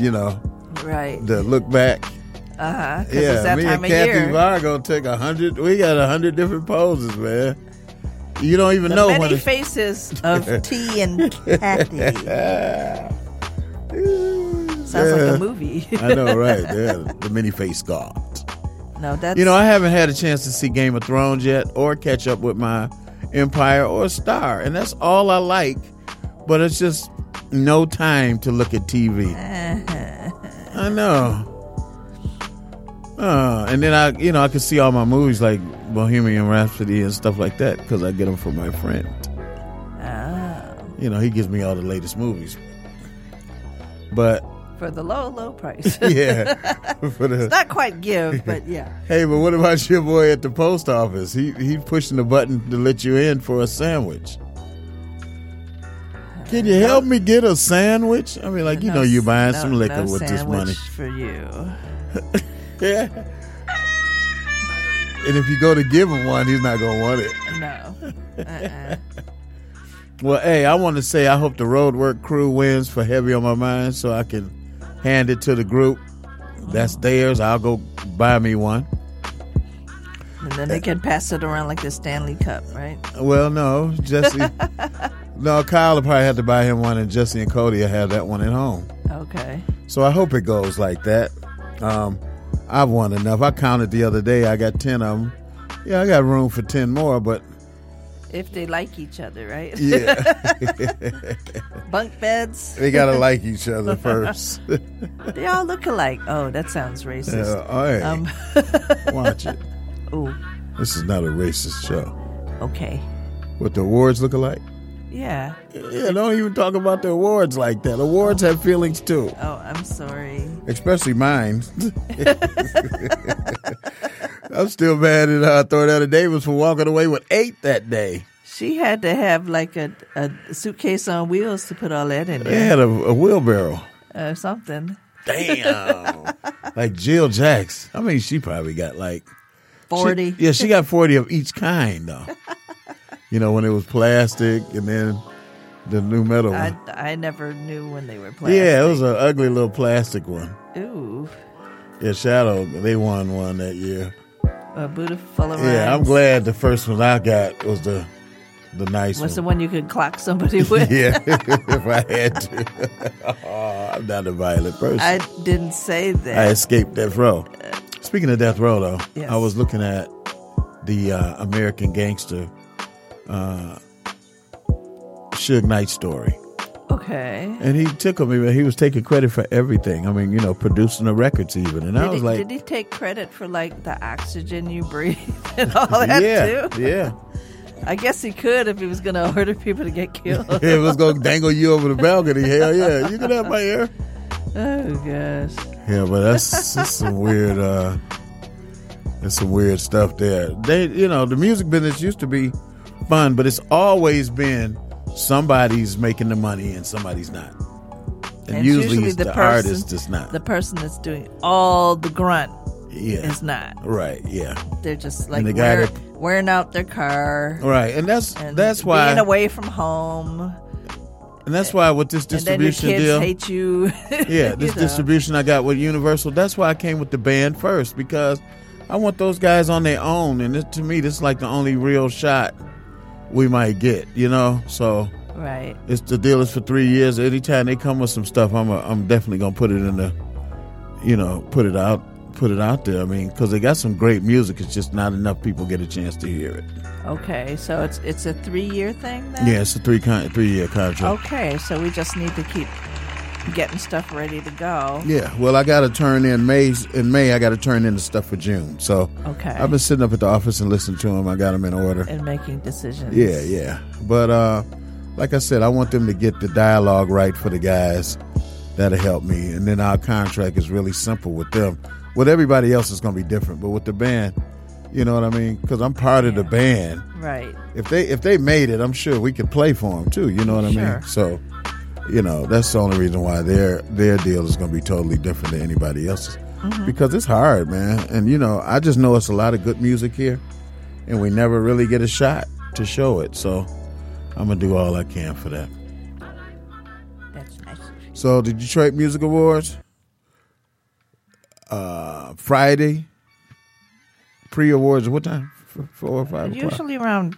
you know, Right. the look back. Uh huh. Yeah, it's that me time and Kathy year. Vargo took a hundred. We got a hundred different poses, man. You don't even the know many when faces of T and Kathy. Sounds like a movie. I know, right? Yeah, the many face god. No, that's You know, I haven't had a chance to see Game of Thrones yet, or catch up with my Empire or Star, and that's all I like. But it's just no time to look at TV. I know. Uh, and then I, you know, I can see all my movies like Bohemian Rhapsody and stuff like that because I get them from my friend. Ah, You know, he gives me all the latest movies. But for the low, low price. yeah, for the it's not quite give, but yeah. Hey, but what about your boy at the post office? He he pushing the button to let you in for a sandwich. Can you help me get a sandwich? I mean, like you No know, you s- buying no- some liquor no with this money. for you. Yeah. And if you go to give him one, he's not gonna want it. No. Uh-uh. Well, hey, I want to say I hope the roadwork crew wins for heavy on my mind, so I can hand it to the group. That's theirs. I'll go buy me one. And then they can pass it around like the Stanley Cup, right? Well, no, Jesse. no, Kyle will probably have to buy him one, and Jesse and Cody will have that one at home. Okay. So I hope it goes like that. Um, I've won enough. I counted the other day. I got ten of them. Yeah, I got room for ten more, but If they like each other, right? Yeah. Bunk beds. they gotta like each other first. They all look alike. Oh, that sounds racist. Yeah, all right. Um, Watch it. Ooh. This is not a racist show. Okay. What the awards look alike? Yeah. Yeah, don't even talk about the awards like that. Awards have feelings too, Oh, I'm sorry. especially mine. I'm still mad at uh, Thornetta Davis for walking away with eight that day. She had to have like a, a suitcase on wheels to put all that in They had a, a wheelbarrow. or something. Damn. like Jill Jacks. I mean, she probably got like she- 40. yeah, she got 40 of each kind, though. you know, when it was plastic and then the new metal I, one. I never knew when they were plastic. Yeah, it was an ugly little plastic one. Ooh. Yeah, Shadow, they won one that year. A Buddha full of Yeah, I'm glad the first one I got was the the nice What's the one. one you could clock somebody with? yeah, if I had to. oh, I'm not a violent person. I didn't say that. I escaped death row. Speaking of death row, though, Yes. I was looking at the uh, American Gangster uh, Suge Knight story, Okay. and he took him. He was taking credit for everything. I mean, you know, producing the records even, and I Did was he, like, did he take credit for like the oxygen you breathe and all that yeah, too? yeah. I guess he could if he was going to order people to get killed. If it was gonna dangle you over the balcony, hell yeah, you can have my ear. oh gosh. Yeah, but that's, that's some weird. uh There's some weird stuff there. They, you know, the music business used to be fun, but it's always been somebody's making the money and somebody's not. And, And usually, it's the, person, artist that's not. The person that's doing all the grunt Yeah. is not. Right. Yeah. They're just And like the guy wear- that- wearing out their car. Right, and that's and that's why being away from home. and that's why with this And then your distribution kids deal, hate you. yeah, You this know. distribution I got with Universal. That's why I came with the band first because I want those guys on their own, and this, to me, this is like the only real shot we might get. You know, so Right. It's the deal is for three years. Anytime they come with some stuff, I'm a, I'm definitely gonna put it in the, you know, put it out, put it out there. I mean, because they got some great music. It's just not enough people get a chance to hear it. Okay, so it's it's a three year thing then. Yeah, it's a three con- three year contract. Okay, so we just need to keep getting stuff ready to go. Yeah, well, I got to turn in May. In May, I got to turn in the stuff for June. So Okay. I've been sitting up at the office and listening to them. I got them in order. And making decisions. Yeah, yeah. But uh, like I said, I want them to get the dialogue right for the guys. That'll help me. And then our contract is really simple with them. With everybody else, it's going to be different. But with the band, you know what I mean? Because I'm part of the band. Right. If they if they made it, I'm sure we could play for them too. You know what I Sure. mean? So, you know, that's the only reason why their their deal is going to be totally different than anybody else's. Mhm. Because it's hard, man. And you know, I just know it's a lot of good music here, and we never really get a shot to show it. So, I'm gonna do all I can for that. That's nice. So the Detroit Music Awards, uh, Friday, pre-awards. What time? Four or five o'clock. Usually around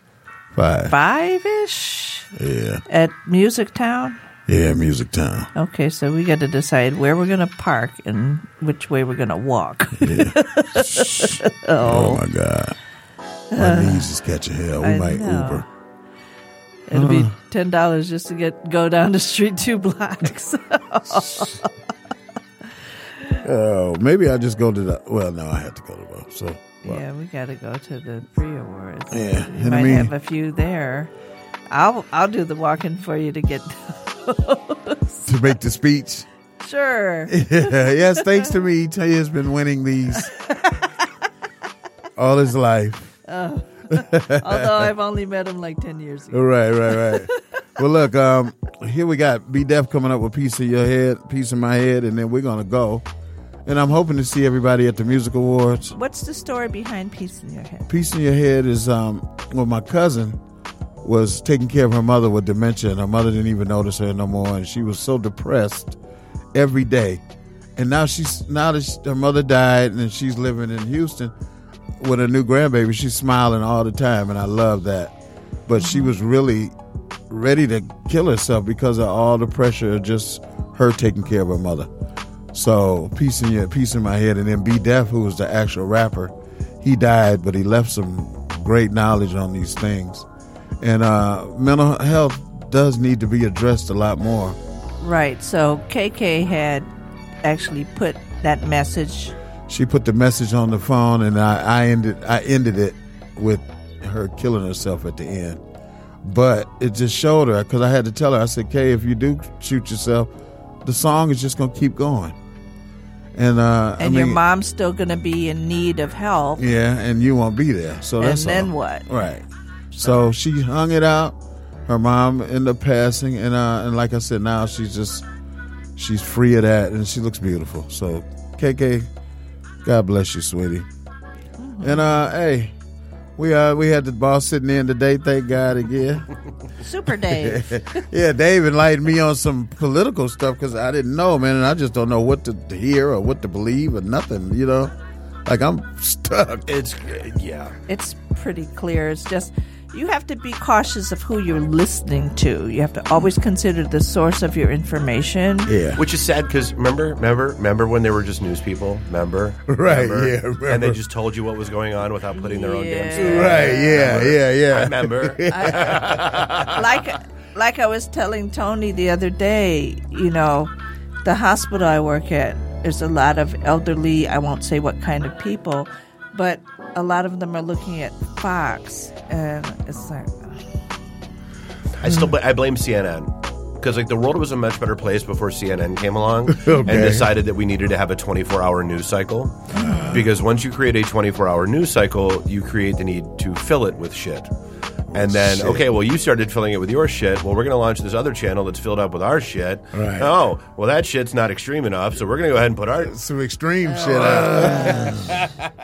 Five. five ish Yeah, at Music Town. Yeah, Music Town. Okay, so we got to decide where we're going to park and which way we're going to walk. Oh, my God, my Uh, knees is catching hell. We I might know. Uber. It'll be Uh. ten dollars just to get go down the street two blocks. Oh, maybe I just go to the. Well, no, I have to go to both. So well, yeah, we got to go to the pre awards. Yeah, we and I might mean- have a few there. I'll I'll do the walking for you to get. To make the speech. sure. yes, thanks to me, Tay has been winning these all his life. Oh. Although I've only met him like ten years ago. Right, right, right. well, look, um, here we got Be Def coming up with Piece of Your Head, Piece of My Head, and then we're going to go. And I'm hoping to see everybody at the Music Awards. What's the story behind Piece in Your Head? Piece in Your Head is, um, well, my cousin was taking care of her mother with dementia, and her mother didn't even notice her no more, and she was so depressed every day. And now she's now that she- her mother died, and she's living in Houston with a new grandbaby. She's smiling all the time, and I love that. But she was really ready to kill herself because of all the pressure of just her taking care of her mother. So peace in your peace in my head, and then B Def, who was the actual rapper, he died, but he left some great knowledge on these things. And uh, mental health does need to be addressed a lot more. Right. So KK had actually put that message. She put the message on the phone, and I, I ended I ended it with her killing herself at the end. But it just showed her because I had to tell her. I said, "Kay, if you do shoot yourself, the song is just gonna keep going." And uh, And I your mom's still going to be in need of help. Yeah, and you won't be there. So And that's then all. what? Right. So she hung it out. Her mom ended up passing, and uh, and like I said, now she's just she's free of that, and she looks beautiful. So KK, God bless you, sweetie. And uh, hey, we uh we had the boss sitting in today. Thank God again. Super Dave. yeah, Dave enlightened me on some political stuff because I didn't know, man, and I just don't know what to hear or what to believe or nothing. You know, like I'm stuck. It's yeah. It's pretty clear. It's just you have to be cautious of who you're listening to. You have to always consider the source of your information. Yeah. Which is sad because remember, remember, remember when they were just news people? Remember? Right, Remember? yeah, And they just told you what was going on without putting their own damn stamp. Right, yeah, Remember? yeah, yeah. I remember. like like I was telling Tony the other day, you know, the hospital I work at, there's a lot of elderly, I won't say what kind of people, but a lot of them are looking at Fox and it's like I still bl- I blame CNN because like the world was a much better place before CNN came along and decided that we needed to have a 24 hour news cycle. Ah. because once you create a 24 hour news cycle, you create the need to fill it with shit. And then, Shit. okay, well, you started filling it with your shit. Well, we're going to launch this other channel that's filled up with our shit. Right. Oh, well, that shit's not extreme enough, so we're going to go ahead and put our some extreme shit oh. out.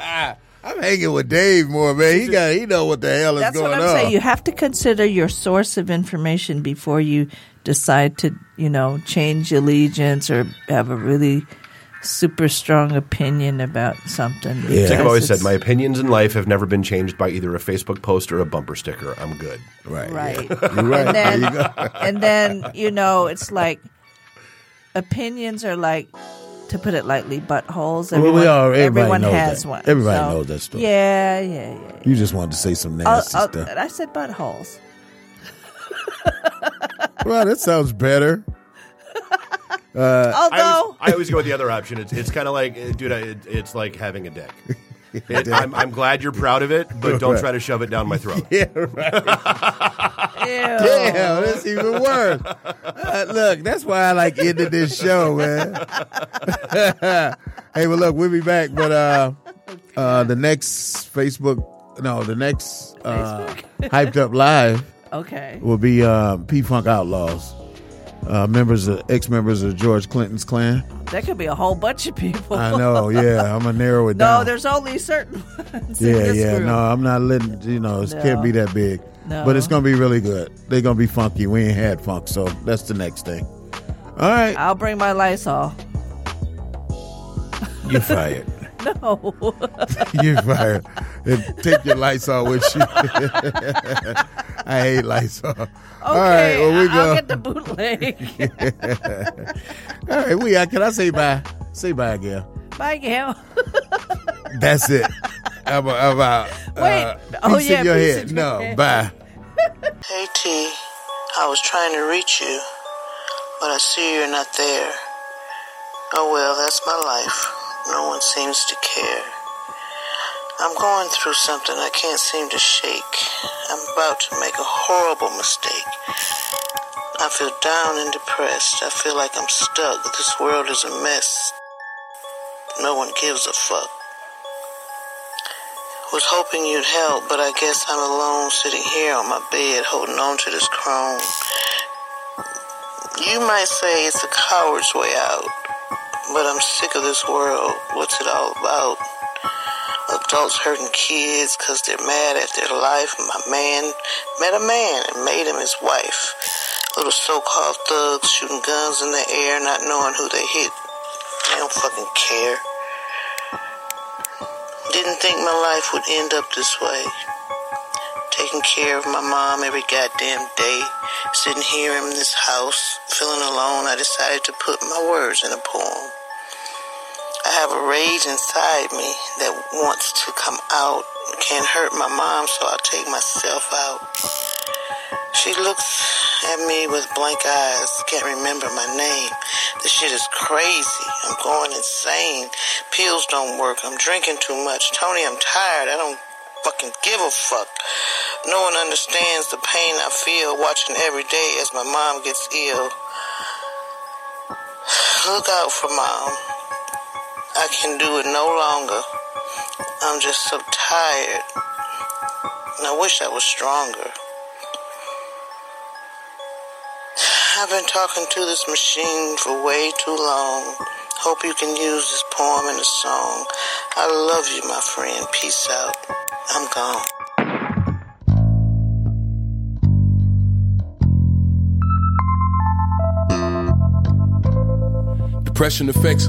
I'm hanging with Dave more, man. He got he know what the hell is That's going what I'm on. saying. You have to consider your source of information before you decide to, you know, change allegiance or have a really super strong opinion about something. It's like I've always said, my opinions in life have never been changed by either a Facebook post or a bumper sticker. I'm good. Right. Right. You're right. And then, you and then you know, it's like opinions are like, to put it lightly, buttholes. Well, we Everyone, all- everybody everyone knows has that. one. Everybody So, knows that story. Yeah, yeah, yeah. You just wanted to say some I'll- nasty I'll- stuff. I said buttholes. Well, that sounds better. Uh, I always, I always go with the other option. It's, it's kind of like, dude, I, it, it's like having a dick. It, I'm, I'm glad you're proud of it, but don't Right. try to shove it down my throat. Yeah, right. Damn, that's even worse. Uh, look, that's why I like ended this show, man. hey, well, look, we'll be back, but uh, uh, the next Facebook, no, the next uh, hyped up live Okay. will be uh, P Funk Outlaws, uh, members of ex members of George Clinton's clan. That could be a whole bunch of people. I know, yeah, I'm gonna narrow it No, down. No, there's only certain ones. Yeah, yeah. group. No, I'm not letting you know. It No. can't be that big. No. But it's gonna be really good. They're gonna be funky. We ain't had funk, so that's the next thing. All right, I'll bring my Lysol. you're fired. No. you're fired. And take your lights off with you. I hate lights off. All right, well we go. I'll get the bootleg. All right, we. out. Can I say bye? Say bye, Gail. Bye, Gail. That's it. How about, how about Wait. uh, Oh, piece yeah, in your piece head? in your No, head. bye. Hey T, I was trying to reach you, but I see you're not there. Oh well, that's my life. No one seems to care. I'm going through something I can't seem to shake. I'm about to make a horrible mistake. I feel down and depressed. I feel like I'm stuck. This world is a mess. No one gives a fuck. Was hoping you'd help, but I guess I'm alone sitting here on my bed holding on to this crone. You might say it's a coward's way out, but I'm sick of this world. What's it all about? Adults hurting kids because they're mad at their life. My man met a man and made him his wife. Little so-called thugs shooting guns in the air, not knowing who they hit. They don't fucking care. Didn't think my life would end up this way. Taking care of my mom every goddamn day. Sitting here in this house, feeling alone, I decided to put my words in a poem. I have a rage inside me that wants to come out. Can't hurt my mom, so I'll take myself out. She looks at me with blank eyes, can't remember my name. This shit is crazy. I'm going insane. Pills don't work. I'm drinking too much. Tony, I'm tired. I don't fucking give a fuck. No one understands the pain I feel watching every day as my mom gets ill. Look out for mom. I can do it no longer. I'm just so tired. And I wish I was stronger. I've been talking to this machine for way too long. Hope you can use this poem in a song. I love you, my friend. Peace out. I'm gone. Depression affects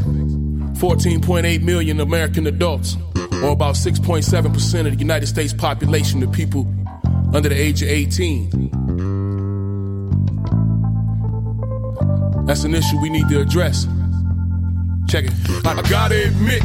14.8 million American adults, or about 6.7% of the United States population of people under the age of 18. That's an issue we need to address. Check it. I gotta admit,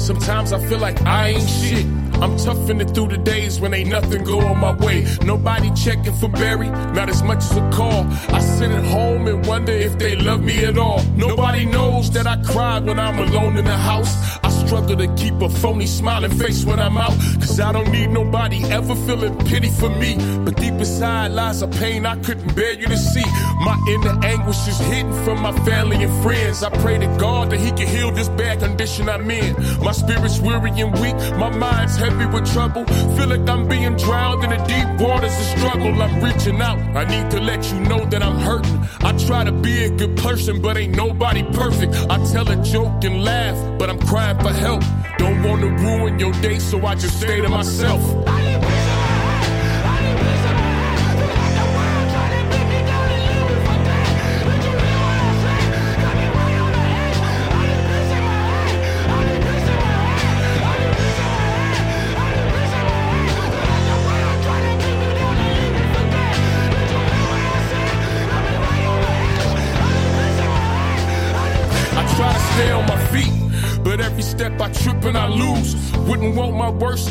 sometimes I feel like I ain't shit. I'm toughing it through the days when ain't nothing going my way. Nobody checking for Barry, not as much as a call. I sit at home and wonder if they love me at all. Nobody knows that I cried when I'm alone in the house. I struggle to keep a phony smiling face when I'm out. Cause I don't need nobody ever feeling pity for me. But deep inside lies a pain I couldn't bear you to see. My inner anguish is hidden from my family and friends. I pray to God that He can heal this bad condition I'm in. My spirit's weary and weak, my mind's heavy with trouble. Feel like I'm being drowned in the deep waters of struggle. I'm reaching out, I need to let you know that I'm hurting. I try to be a good person, but ain't nobody perfect. I tell a joke and laugh, but I'm crying for help. Don't wanna ruin your day, so I just stay to myself.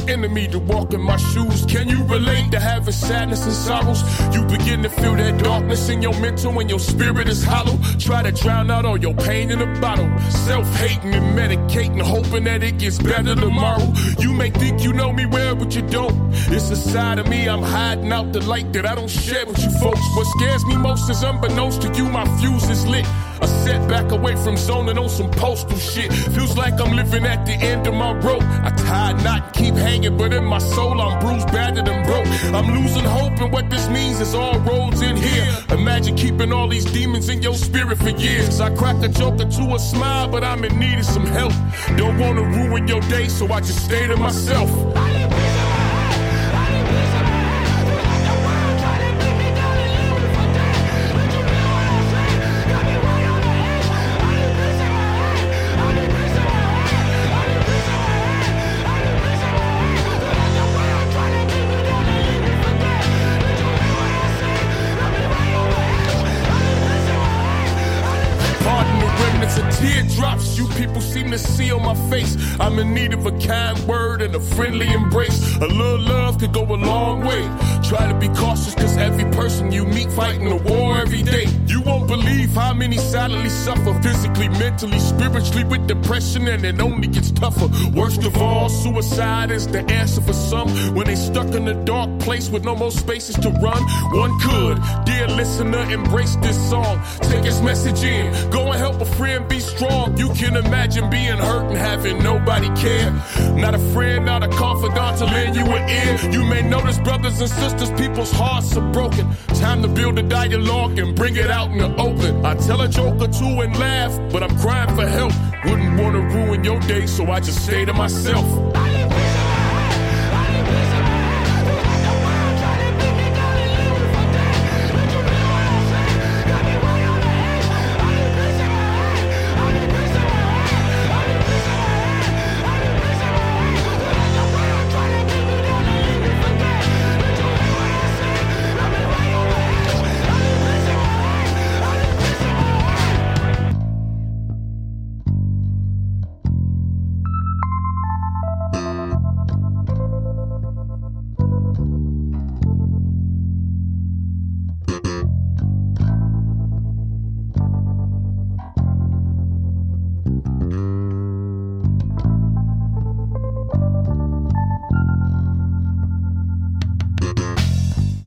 Enemy to in my shoes. Can you relate to having sadness and sorrows? You begin to feel that darkness in your mental when your spirit is hollow. Try to drown out all your pain in a bottle. Self hating and medicating, hoping that it gets better tomorrow. You may think you know me well, but you don't. It's a side of me I'm hiding out the light that I don't share with you folks. What scares me most is unbeknownst to you, my fuse is lit. A setback away from zoning on some postal shit. Feels like I'm living at the end of my rope. I tie a knot keep hanging, but in my soul I'm bruised, battered, and broke. I'm losing hope, and what this means is all roads in here. Imagine keeping all these demons in your spirit for years. I crack a joke or two, a smile, but I'm in need of some help. Don't wanna ruin your day, so I just stay to myself. You people seem to see on my face. I'm in need of a kind word and a friendly embrace. A little love could go a long way. Try to be cautious, cause every person you meet fighting a war every day. You won't believe how many silently suffer physically, mentally, spiritually with depression, and it only gets tougher. Worst of all, suicide is the answer for some when they stuck in a dark place with no more spaces to run. One could, dear listener, embrace this song. Take its message in. Go and help a friend be strong. You can imagine being hurt and having nobody care. Not a friend, not a confidant to lend you an ear. You may notice, brothers and sisters, people's hearts are broken. Time to build a dialogue and bring it out in the open. I tell a joke or two and laugh, but I'm crying for help. Wouldn't want to ruin your day, so I just stay to myself.